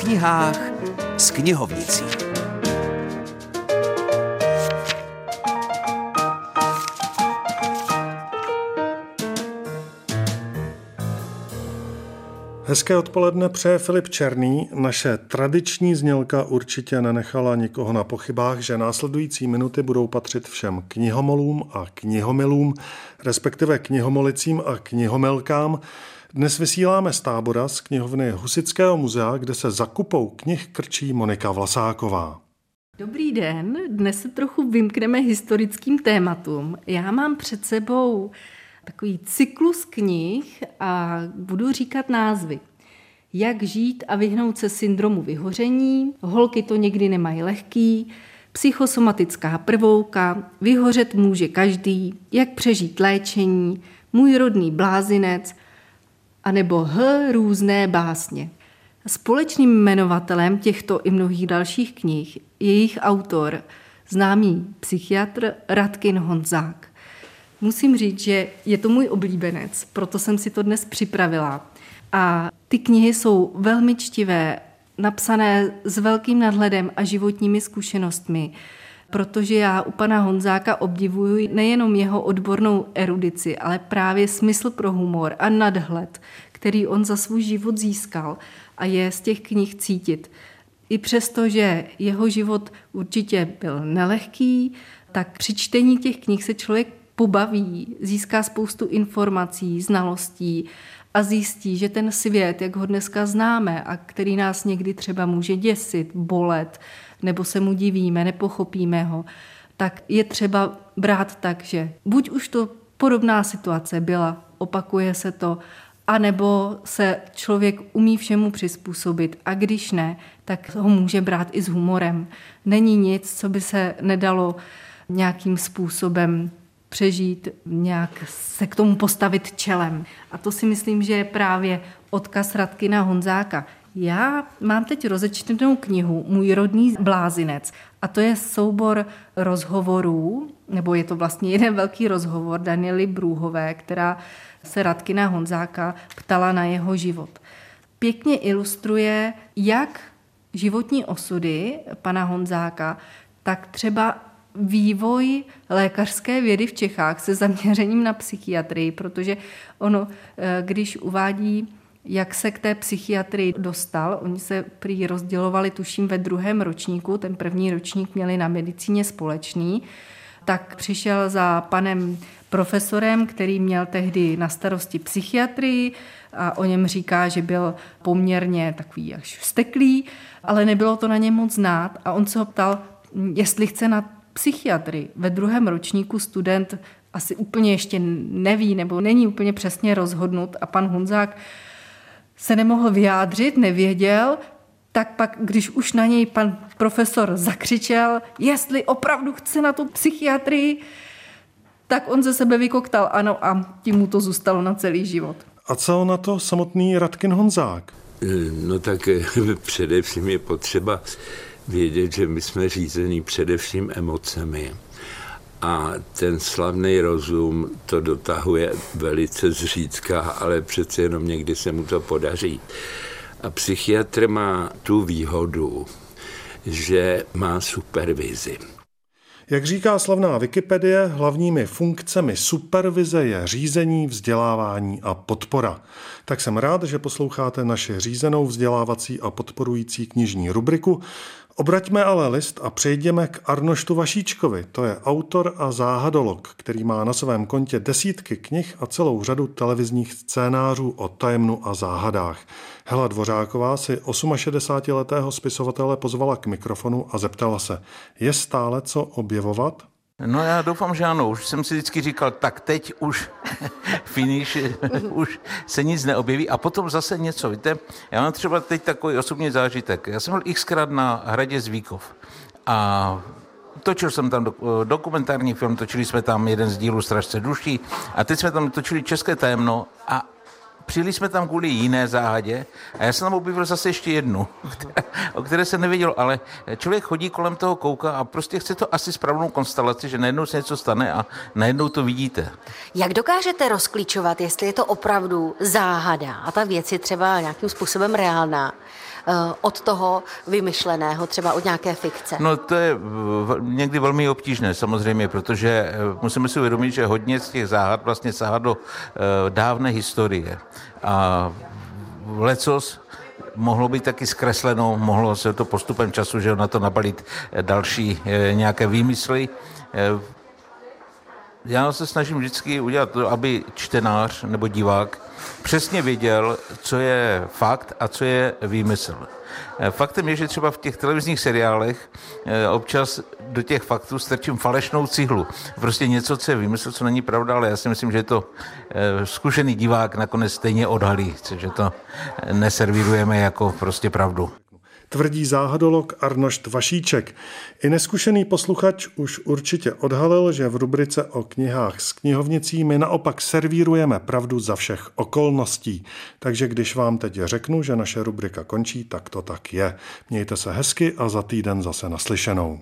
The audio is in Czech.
knihách s knihovnicí. Hezké odpoledne přeje Filip Černý. Naše tradiční znělka určitě nenechala nikoho na pochybách, že následující minuty budou patřit všem knihomolům a knihomilům, respektive knihomolicím a knihomilkám. Dnes vysíláme z tábora z knihovny Husického muzea, kde se zakupou knih krčí Monika Vlasáková. Dobrý den, dnes se trochu vymkneme historickým tématům. Já mám před sebou takový cyklus knih a budu říkat názvy. Jak žít a vyhnout se syndromu vyhoření, holky to někdy nemají lehký, psychosomatická prvouka, vyhořet může každý, jak přežít léčení, můj rodný blázinec, anebo H různé básně. Společným jmenovatelem těchto i mnohých dalších knih je jejich autor, známý psychiatr Radkin Honzák. Musím říct, že je to můj oblíbenec, proto jsem si to dnes připravila. A ty knihy jsou velmi čtivé, napsané s velkým nadhledem a životními zkušenostmi, protože já u pana Honzáka obdivuju nejenom jeho odbornou erudici, ale právě smysl pro humor a nadhled, který on za svůj život získal a je z těch knih cítit. I přesto, že jeho život určitě byl nelehký, tak při čtení těch knih se člověk pobaví, získá spoustu informací, znalostí a zjistí, že ten svět, jak ho dneska známe a který nás někdy třeba může děsit, bolet, nebo se mu divíme, nepochopíme ho, tak je třeba brát tak, že buď už to podobná situace byla, opakuje se to, anebo se člověk umí všemu přizpůsobit a když ne, tak ho může brát i s humorem. Není nic, co by se nedalo nějakým způsobem přežít, nějak se k tomu postavit čelem. A to si myslím, že je právě odkaz Radkina Honzáka. Já mám teď rozečtenou knihu Můj rodný blázinec a to je soubor rozhovorů, nebo je to vlastně jeden velký rozhovor Daniely Brůhové, která se Radkina Honzáka ptala na jeho život. Pěkně ilustruje, jak životní osudy pana Honzáka, tak třeba vývoj lékařské vědy v Čechách se zaměřením na psychiatrii, protože ono, eh, když uvádí, jak se k té psychiatrii dostal, oni se prý rozdělovali, tuším, ve druhém ročníku, ten první ročník měli na medicíně společný, tak přišel za panem profesorem, který měl tehdy na starosti psychiatrii a o něm říká, že byl poměrně takový až vsteklý, ale nebylo to na něm moc znát. A on se ho ptal, jestli chce na psychiatrii. Ve druhém ročníku student asi úplně ještě neví nebo není úplně přesně rozhodnut a pan Hunzák se nemohl vyjádřit, nevěděl, tak pak, když už na něj pan profesor zakřičel, jestli opravdu chce na tu psychiatrii, tak on ze sebe vykoktal ano a tím mu to zůstalo na celý život. A co na to samotný Radkin Honzák? No tak především je potřeba vědět, že my jsme řízení především emocemi. A ten slavný rozum to dotahuje velice zřídka, ale přece jenom někdy se mu to podaří. A psychiatr má tu výhodu, že má supervizi. Jak říká slavná Wikipedie, hlavními funkcemi supervize je řízení, vzdělávání a podpora. Tak jsem rád, že posloucháte naše řízenou vzdělávací a podporující knižní rubriku Obraťme ale list a přejdeme k Arnoštu Vašíčkovi. To je autor a záhadolog, který má na svém kontě desítky knih a celou řadu televizních scénářů o tajemnu a záhadách. Hela Dvořáková si 68-letého spisovatele pozvala k mikrofonu a zeptala se, je stále co objevovat? No já doufám, že ano. Už jsem si vždycky říkal, tak teď už finish, už se nic neobjeví a potom zase něco. Víte, já mám třeba teď takový osobní zážitek. Já jsem byl xkrát na hradě Zvíkov a točil jsem tam dokumentární film, točili jsme tam jeden z dílů Stražce duší a teď jsme tam točili České tajemno a Přijeli jsme tam kvůli jiné záhadě a já jsem tam objevil zase ještě jednu, o které se nevěděl, ale člověk chodí kolem toho kouka a prostě chce to asi správnou konstelaci, že najednou se něco stane a najednou to vidíte. Jak dokážete rozklíčovat, jestli je to opravdu záhada a ta věc je třeba nějakým způsobem reálná, od toho vymyšleného, třeba od nějaké fikce? No to je někdy velmi obtížné samozřejmě, protože eh, musíme si uvědomit, že hodně z těch záhad vlastně sahá do eh, dávné historie. A lecos mohlo být taky zkresleno, mohlo se to postupem času, že na to nabalit další nějaké výmysly já se snažím vždycky udělat to, aby čtenář nebo divák přesně věděl, co je fakt a co je výmysl. Eh, faktem je, že třeba v těch televizních seriálech eh, občas do těch faktů strčím falešnou cihlu. Prostě něco, co je výmysl, co není pravda, ale já si myslím, že to eh, zkušený divák nakonec stejně odhalí, že to neservírujeme jako prostě pravdu tvrdí záhadolog Arnošt Vašíček. I neskušený posluchač už určitě odhalil, že v rubrice o knihách s knihovnicími naopak servírujeme pravdu za všech okolností. Takže když vám teď řeknu, že naše rubrika končí, tak to tak je. Mějte se hezky a za týden zase naslyšenou.